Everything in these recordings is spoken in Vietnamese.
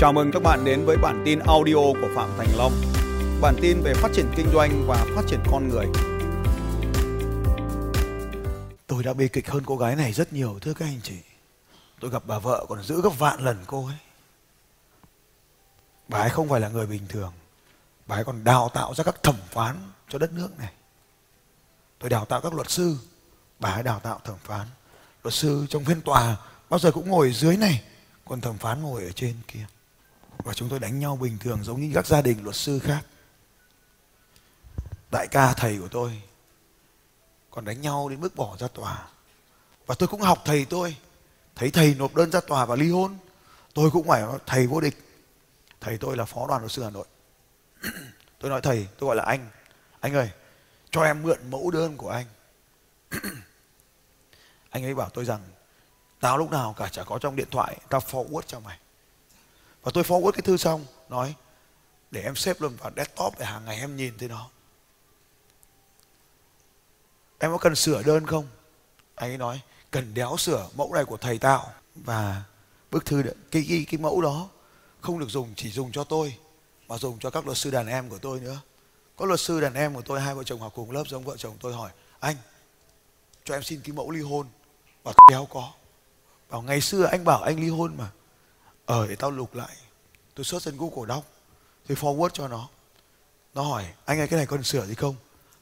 Chào mừng các bạn đến với bản tin audio của Phạm Thành Long. Bản tin về phát triển kinh doanh và phát triển con người. Tôi đã bi kịch hơn cô gái này rất nhiều, thưa các anh chị. Tôi gặp bà vợ còn giữ gấp vạn lần cô ấy. Bà ấy không phải là người bình thường. Bà ấy còn đào tạo ra các thẩm phán cho đất nước này. Tôi đào tạo các luật sư. Bà ấy đào tạo thẩm phán. Luật sư trong phiên tòa bao giờ cũng ngồi dưới này. Còn thẩm phán ngồi ở trên kia. Và chúng tôi đánh nhau bình thường giống như các gia đình luật sư khác. Đại ca thầy của tôi còn đánh nhau đến mức bỏ ra tòa. Và tôi cũng học thầy tôi. Thấy thầy nộp đơn ra tòa và ly hôn. Tôi cũng phải thầy vô địch. Thầy tôi là phó đoàn luật sư Hà Nội. tôi nói thầy, tôi gọi là anh. Anh ơi, cho em mượn mẫu đơn của anh. anh ấy bảo tôi rằng tao lúc nào cả chả có trong điện thoại, tao forward cho mày. Và tôi forward cái thư xong, nói để em xếp luôn vào desktop để hàng ngày em nhìn thấy nó. Em có cần sửa đơn không? Anh ấy nói cần đéo sửa mẫu này của thầy tạo và bức thư cái, cái cái mẫu đó không được dùng chỉ dùng cho tôi mà dùng cho các luật sư đàn em của tôi nữa. Có luật sư đàn em của tôi hai vợ chồng học cùng lớp giống vợ chồng tôi hỏi anh cho em xin cái mẫu ly hôn và đéo có. Bảo ngày xưa anh bảo anh ly hôn mà. Ờ để tao lục lại. Tôi search trên Google đọc Tôi forward cho nó. Nó hỏi anh ơi cái này cần sửa gì không?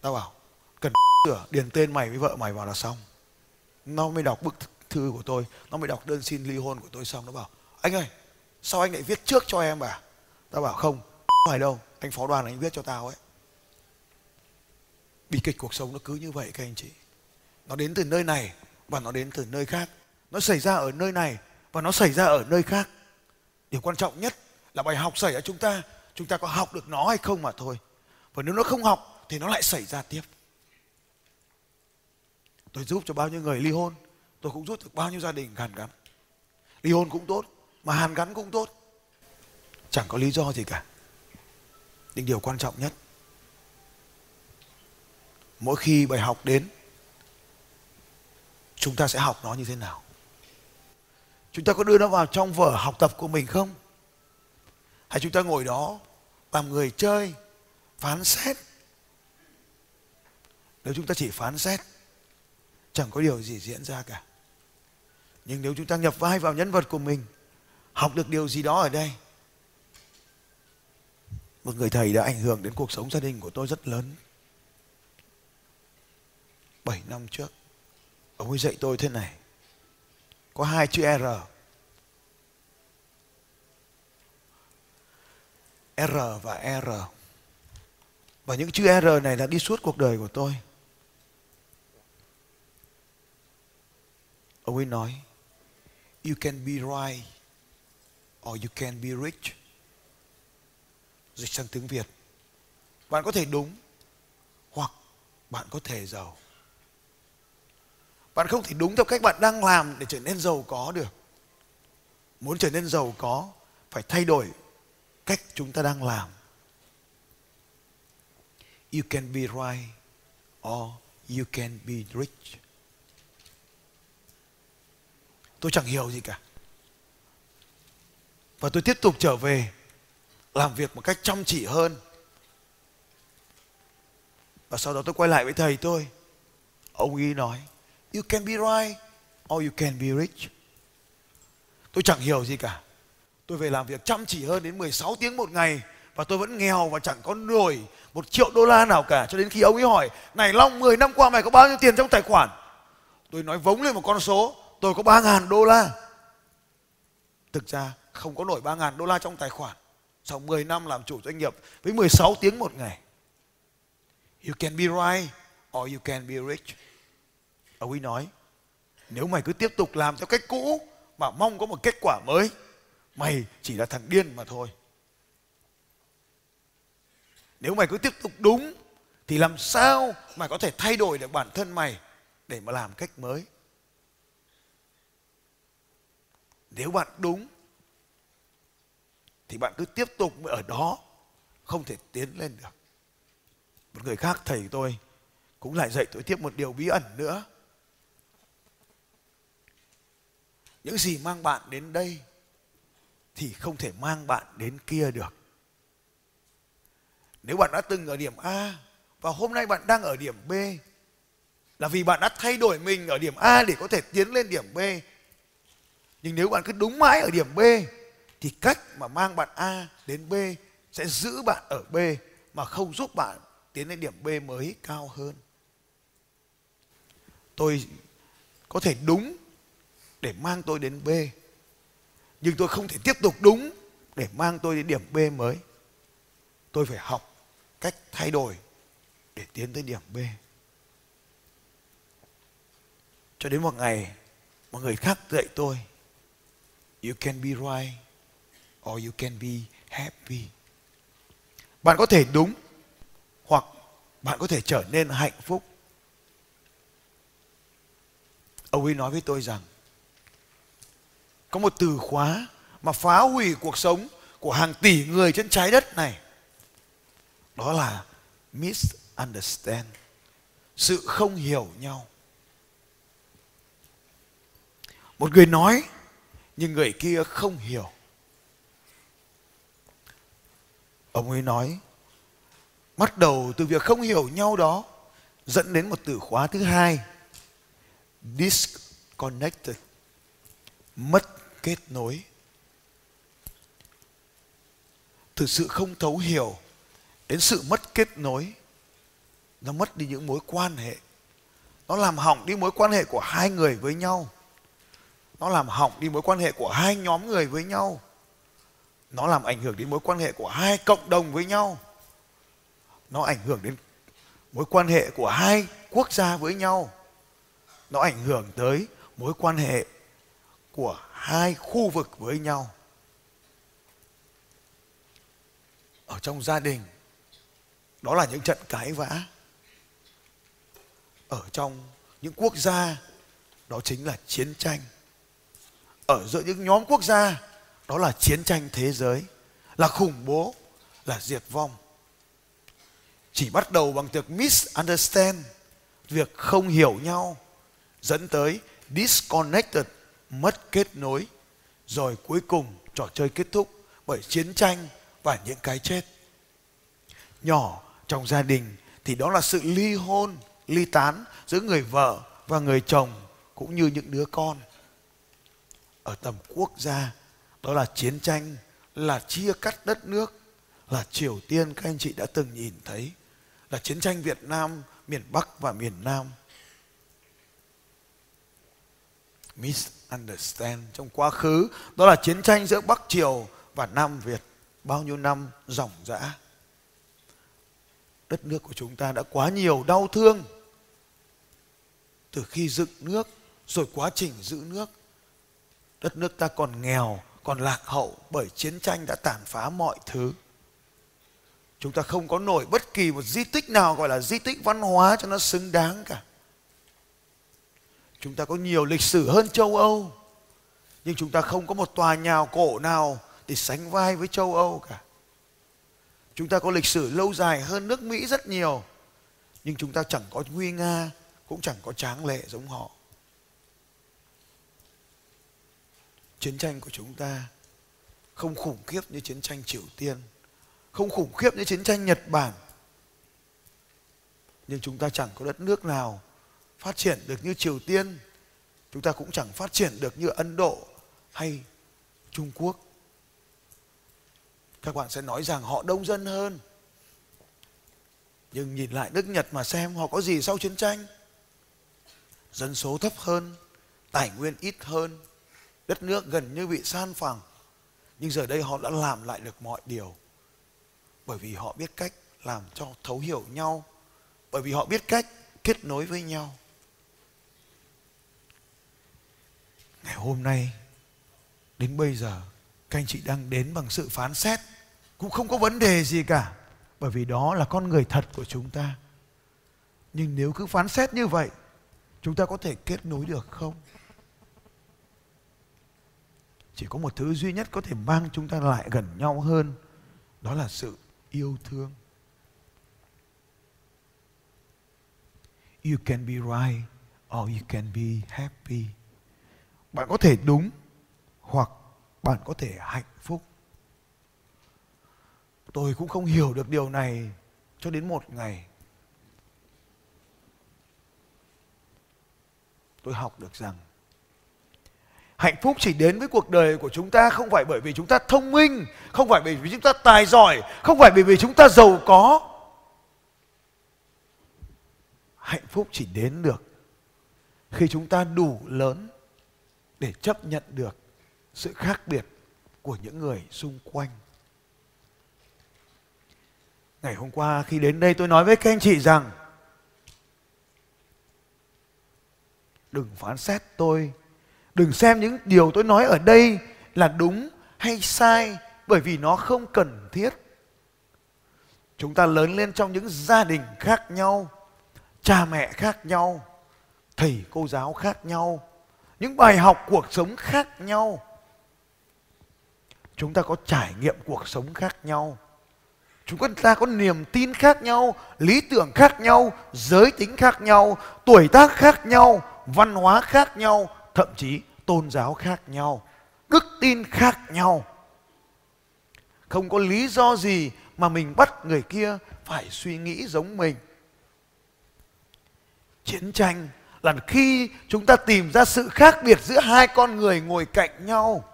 Tao bảo cần sửa điền tên mày với vợ mày vào là xong. Nó mới đọc bức thư của tôi. Nó mới đọc đơn xin ly hôn của tôi xong. Nó bảo anh ơi sao anh lại viết trước cho em bà, Tao bảo không phải đâu. Anh phó đoàn anh viết cho tao ấy. Bi kịch cuộc sống nó cứ như vậy các anh chị. Nó đến từ nơi này và nó đến từ nơi khác. Nó xảy ra ở nơi này và nó xảy ra ở nơi khác điều quan trọng nhất là bài học xảy ra chúng ta chúng ta có học được nó hay không mà thôi. Và nếu nó không học thì nó lại xảy ra tiếp. Tôi giúp cho bao nhiêu người ly hôn, tôi cũng giúp được bao nhiêu gia đình hàn gắn. Ly hôn cũng tốt, mà hàn gắn cũng tốt. Chẳng có lý do gì cả. Nhưng điều quan trọng nhất, mỗi khi bài học đến, chúng ta sẽ học nó như thế nào? Chúng ta có đưa nó vào trong vở học tập của mình không? Hay chúng ta ngồi đó làm người chơi, phán xét? Nếu chúng ta chỉ phán xét, chẳng có điều gì diễn ra cả. Nhưng nếu chúng ta nhập vai vào nhân vật của mình, học được điều gì đó ở đây, một người thầy đã ảnh hưởng đến cuộc sống gia đình của tôi rất lớn. Bảy năm trước, ông ấy dạy tôi thế này có hai chữ R. R và R. Và những chữ R này là đi suốt cuộc đời của tôi. Ông ấy nói, you can be right or you can be rich. Dịch sang tiếng Việt. Bạn có thể đúng hoặc bạn có thể giàu. Bạn không thể đúng theo cách bạn đang làm để trở nên giàu có được. Muốn trở nên giàu có, phải thay đổi cách chúng ta đang làm. You can be right or you can be rich. Tôi chẳng hiểu gì cả. Và tôi tiếp tục trở về làm việc một cách chăm chỉ hơn. Và sau đó tôi quay lại với thầy tôi. Ông ấy nói You can be right or you can be rich. Tôi chẳng hiểu gì cả. Tôi về làm việc chăm chỉ hơn đến 16 tiếng một ngày và tôi vẫn nghèo và chẳng có nổi một triệu đô la nào cả. Cho đến khi ông ấy hỏi, này Long 10 năm qua mày có bao nhiêu tiền trong tài khoản? Tôi nói vống lên một con số, tôi có 3 ngàn đô la. Thực ra không có nổi 3 ngàn đô la trong tài khoản. Sau 10 năm làm chủ doanh nghiệp với 16 tiếng một ngày. You can be right or you can be rich. Ông ấy nói, nếu mày cứ tiếp tục làm theo cách cũ mà mong có một kết quả mới, mày chỉ là thằng điên mà thôi. Nếu mày cứ tiếp tục đúng thì làm sao mày có thể thay đổi được bản thân mày để mà làm cách mới? Nếu bạn đúng thì bạn cứ tiếp tục ở đó không thể tiến lên được. Một người khác thầy tôi cũng lại dạy tôi tiếp một điều bí ẩn nữa những gì mang bạn đến đây thì không thể mang bạn đến kia được. Nếu bạn đã từng ở điểm a và hôm nay bạn đang ở điểm b, là vì bạn đã thay đổi mình ở điểm a để có thể tiến lên điểm b. Nhưng nếu bạn cứ đúng mãi ở điểm b, thì cách mà mang bạn a đến b sẽ giữ bạn ở b mà không giúp bạn tiến lên điểm b mới cao hơn. Tôi có thể đúng để mang tôi đến B. Nhưng tôi không thể tiếp tục đúng để mang tôi đến điểm B mới. Tôi phải học cách thay đổi để tiến tới điểm B. Cho đến một ngày, một người khác dạy tôi, you can be right or you can be happy. Bạn có thể đúng hoặc bạn có thể trở nên hạnh phúc. Ông ấy nói với tôi rằng có một từ khóa mà phá hủy cuộc sống của hàng tỷ người trên trái đất này. Đó là misunderstand. Sự không hiểu nhau. Một người nói, nhưng người kia không hiểu. Ông ấy nói, bắt đầu từ việc không hiểu nhau đó dẫn đến một từ khóa thứ hai, disconnected mất kết nối. Từ sự không thấu hiểu đến sự mất kết nối. Nó mất đi những mối quan hệ. Nó làm hỏng đi mối quan hệ của hai người với nhau. Nó làm hỏng đi mối quan hệ của hai nhóm người với nhau. Nó làm ảnh hưởng đến mối quan hệ của hai cộng đồng với nhau. Nó ảnh hưởng đến mối quan hệ của hai quốc gia với nhau. Nó ảnh hưởng tới mối quan hệ của hai khu vực với nhau. Ở trong gia đình, đó là những trận cãi vã. Ở trong những quốc gia, đó chính là chiến tranh. Ở giữa những nhóm quốc gia, đó là chiến tranh thế giới, là khủng bố, là diệt vong. Chỉ bắt đầu bằng việc misunderstand, việc không hiểu nhau, dẫn tới disconnected mất kết nối, rồi cuối cùng trò chơi kết thúc bởi chiến tranh và những cái chết. Nhỏ trong gia đình thì đó là sự ly hôn, ly tán giữa người vợ và người chồng cũng như những đứa con. Ở tầm quốc gia, đó là chiến tranh, là chia cắt đất nước, là triều tiên, các anh chị đã từng nhìn thấy, là chiến tranh việt nam, miền bắc và miền nam misunderstand trong quá khứ. Đó là chiến tranh giữa Bắc Triều và Nam Việt. Bao nhiêu năm ròng rã đất nước của chúng ta đã quá nhiều đau thương. Từ khi dựng nước, rồi quá trình giữ nước, đất nước ta còn nghèo, còn lạc hậu bởi chiến tranh đã tàn phá mọi thứ. Chúng ta không có nổi bất kỳ một di tích nào gọi là di tích văn hóa cho nó xứng đáng cả. Chúng ta có nhiều lịch sử hơn châu Âu. Nhưng chúng ta không có một tòa nhà cổ nào để sánh vai với châu Âu cả. Chúng ta có lịch sử lâu dài hơn nước Mỹ rất nhiều. Nhưng chúng ta chẳng có nguy nga, cũng chẳng có tráng lệ giống họ. Chiến tranh của chúng ta không khủng khiếp như chiến tranh Triều Tiên, không khủng khiếp như chiến tranh Nhật Bản. Nhưng chúng ta chẳng có đất nước nào phát triển được như Triều Tiên, chúng ta cũng chẳng phát triển được như Ấn Độ hay Trung Quốc. Các bạn sẽ nói rằng họ đông dân hơn. Nhưng nhìn lại nước Nhật mà xem họ có gì sau chiến tranh? Dân số thấp hơn, tài nguyên ít hơn, đất nước gần như bị san phẳng. Nhưng giờ đây họ đã làm lại được mọi điều. Bởi vì họ biết cách làm cho thấu hiểu nhau. Bởi vì họ biết cách kết nối với nhau. Ngày hôm nay, đến bây giờ, các anh chị đang đến bằng sự phán xét, cũng không có vấn đề gì cả, bởi vì đó là con người thật của chúng ta. Nhưng nếu cứ phán xét như vậy, chúng ta có thể kết nối được không? Chỉ có một thứ duy nhất có thể mang chúng ta lại gần nhau hơn, đó là sự yêu thương. You can be right or you can be happy bạn có thể đúng hoặc bạn có thể hạnh phúc. Tôi cũng không hiểu được điều này cho đến một ngày. Tôi học được rằng hạnh phúc chỉ đến với cuộc đời của chúng ta không phải bởi vì chúng ta thông minh, không phải bởi vì chúng ta tài giỏi, không phải bởi vì chúng ta giàu có. Hạnh phúc chỉ đến được khi chúng ta đủ lớn để chấp nhận được sự khác biệt của những người xung quanh. Ngày hôm qua khi đến đây tôi nói với các anh chị rằng, đừng phán xét tôi. Đừng xem những điều tôi nói ở đây là đúng hay sai, bởi vì nó không cần thiết. Chúng ta lớn lên trong những gia đình khác nhau, cha mẹ khác nhau, thầy cô giáo khác nhau những bài học cuộc sống khác nhau. Chúng ta có trải nghiệm cuộc sống khác nhau. Chúng ta có niềm tin khác nhau, lý tưởng khác nhau, giới tính khác nhau, tuổi tác khác nhau, văn hóa khác nhau, thậm chí tôn giáo khác nhau, đức tin khác nhau. Không có lý do gì mà mình bắt người kia phải suy nghĩ giống mình. Chiến tranh là khi chúng ta tìm ra sự khác biệt giữa hai con người ngồi cạnh nhau,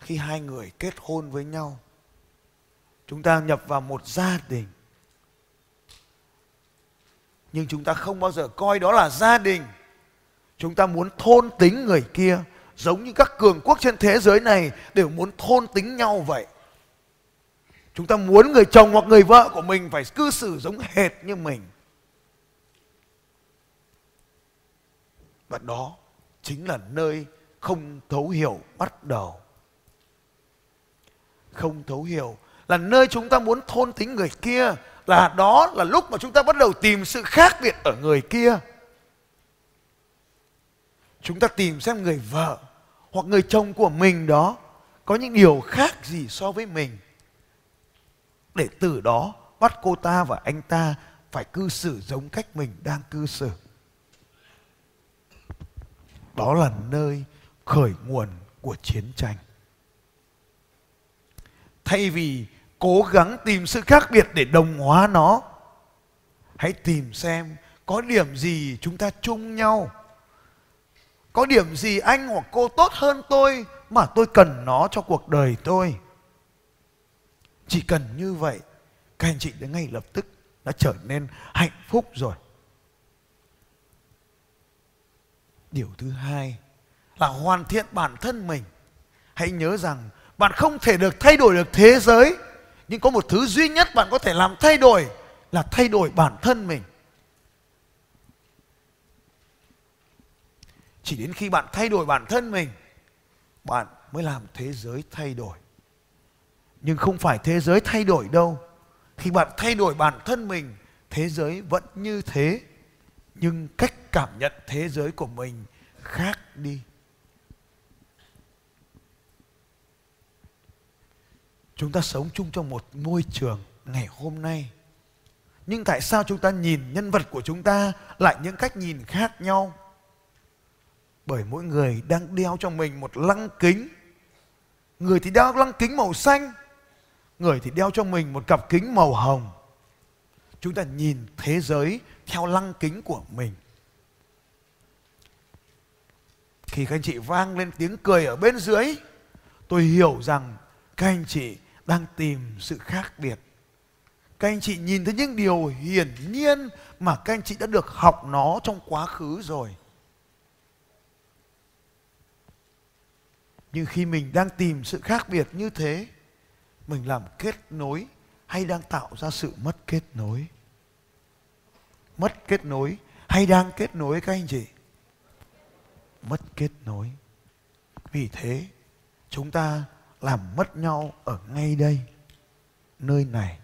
khi hai người kết hôn với nhau, chúng ta nhập vào một gia đình. Nhưng chúng ta không bao giờ coi đó là gia đình. Chúng ta muốn thôn tính người kia, giống như các cường quốc trên thế giới này đều muốn thôn tính nhau vậy chúng ta muốn người chồng hoặc người vợ của mình phải cư xử giống hệt như mình. Và đó chính là nơi không thấu hiểu bắt đầu. Không thấu hiểu là nơi chúng ta muốn thôn tính người kia là đó là lúc mà chúng ta bắt đầu tìm sự khác biệt ở người kia. Chúng ta tìm xem người vợ hoặc người chồng của mình đó có những điều khác gì so với mình để từ đó bắt cô ta và anh ta phải cư xử giống cách mình đang cư xử. Đó là nơi khởi nguồn của chiến tranh. Thay vì cố gắng tìm sự khác biệt để đồng hóa nó, hãy tìm xem có điểm gì chúng ta chung nhau. Có điểm gì anh hoặc cô tốt hơn tôi mà tôi cần nó cho cuộc đời tôi? Chỉ cần như vậy, các anh chị đến ngay lập tức đã trở nên hạnh phúc rồi. Điều thứ hai là hoàn thiện bản thân mình. Hãy nhớ rằng bạn không thể được thay đổi được thế giới, nhưng có một thứ duy nhất bạn có thể làm thay đổi là thay đổi bản thân mình. Chỉ đến khi bạn thay đổi bản thân mình, bạn mới làm thế giới thay đổi nhưng không phải thế giới thay đổi đâu. Khi bạn thay đổi bản thân mình, thế giới vẫn như thế. Nhưng cách cảm nhận thế giới của mình khác đi. Chúng ta sống chung trong một môi trường ngày hôm nay. Nhưng tại sao chúng ta nhìn nhân vật của chúng ta lại những cách nhìn khác nhau? Bởi mỗi người đang đeo cho mình một lăng kính. Người thì đeo lăng kính màu xanh người thì đeo cho mình một cặp kính màu hồng. Chúng ta nhìn thế giới theo lăng kính của mình. Khi các anh chị vang lên tiếng cười ở bên dưới, tôi hiểu rằng các anh chị đang tìm sự khác biệt. Các anh chị nhìn thấy những điều hiển nhiên mà các anh chị đã được học nó trong quá khứ rồi. Nhưng khi mình đang tìm sự khác biệt như thế mình làm kết nối hay đang tạo ra sự mất kết nối? Mất kết nối hay đang kết nối các anh chị? Mất kết nối. Vì thế, chúng ta làm mất nhau ở ngay đây, nơi này.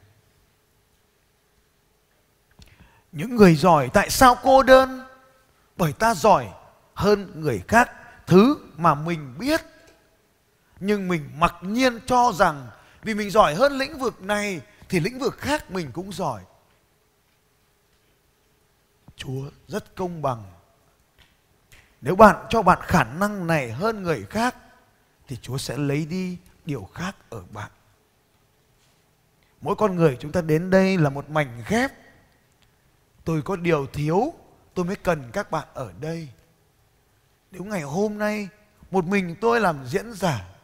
Những người giỏi tại sao cô đơn? Bởi ta giỏi hơn người khác, thứ mà mình biết. Nhưng mình mặc nhiên cho rằng vì mình giỏi hơn lĩnh vực này thì lĩnh vực khác mình cũng giỏi chúa rất công bằng nếu bạn cho bạn khả năng này hơn người khác thì Chúa sẽ lấy đi điều khác ở bạn. Mỗi con người chúng ta đến đây là một mảnh ghép. Tôi có điều thiếu, tôi mới cần các bạn ở đây. Nếu ngày hôm nay một mình tôi làm diễn giả,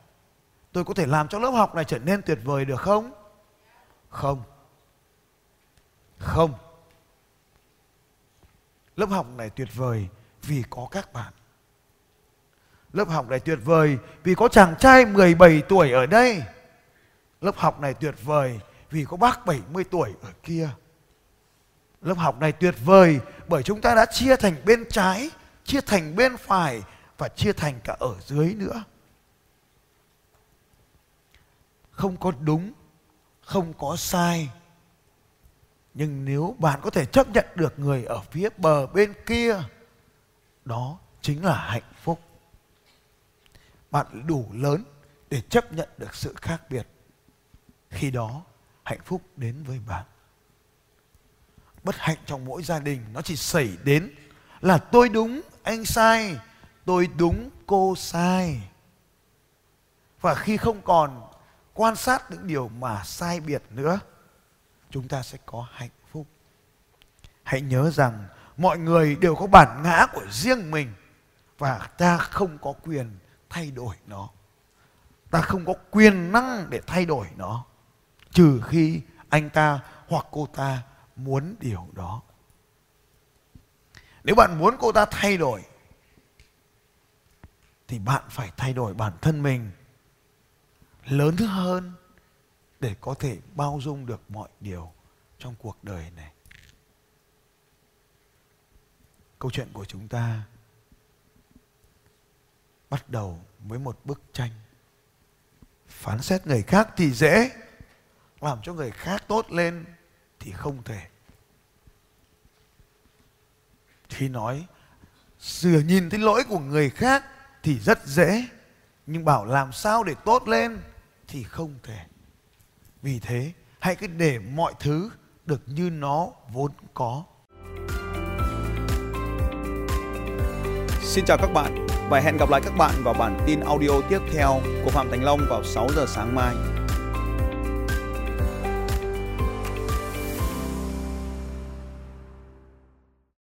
tôi có thể làm cho lớp học này trở nên tuyệt vời được không? Không. Không. Lớp học này tuyệt vời vì có các bạn. Lớp học này tuyệt vời vì có chàng trai 17 tuổi ở đây. Lớp học này tuyệt vời vì có bác 70 tuổi ở kia. Lớp học này tuyệt vời bởi chúng ta đã chia thành bên trái, chia thành bên phải và chia thành cả ở dưới nữa. Không có đúng, không có sai. Nhưng nếu bạn có thể chấp nhận được người ở phía bờ bên kia, đó chính là hạnh phúc. Bạn đủ lớn để chấp nhận được sự khác biệt. Khi đó, hạnh phúc đến với bạn. Bất hạnh trong mỗi gia đình nó chỉ xảy đến là tôi đúng, anh sai, tôi đúng, cô sai. Và khi không còn quan sát những điều mà sai biệt nữa, chúng ta sẽ có hạnh phúc. Hãy nhớ rằng mọi người đều có bản ngã của riêng mình và ta không có quyền thay đổi nó. Ta không có quyền năng để thay đổi nó trừ khi anh ta hoặc cô ta muốn điều đó. Nếu bạn muốn cô ta thay đổi thì bạn phải thay đổi bản thân mình lớn hơn để có thể bao dung được mọi điều trong cuộc đời này. Câu chuyện của chúng ta bắt đầu với một bức tranh. Phán xét người khác thì dễ, làm cho người khác tốt lên thì không thể. Khi nói sửa nhìn thấy lỗi của người khác thì rất dễ, nhưng bảo làm sao để tốt lên thì không thể. Vì thế, hãy cứ để mọi thứ được như nó vốn có. Xin chào các bạn và hẹn gặp lại các bạn vào bản tin audio tiếp theo của Phạm Thành Long vào 6 giờ sáng mai.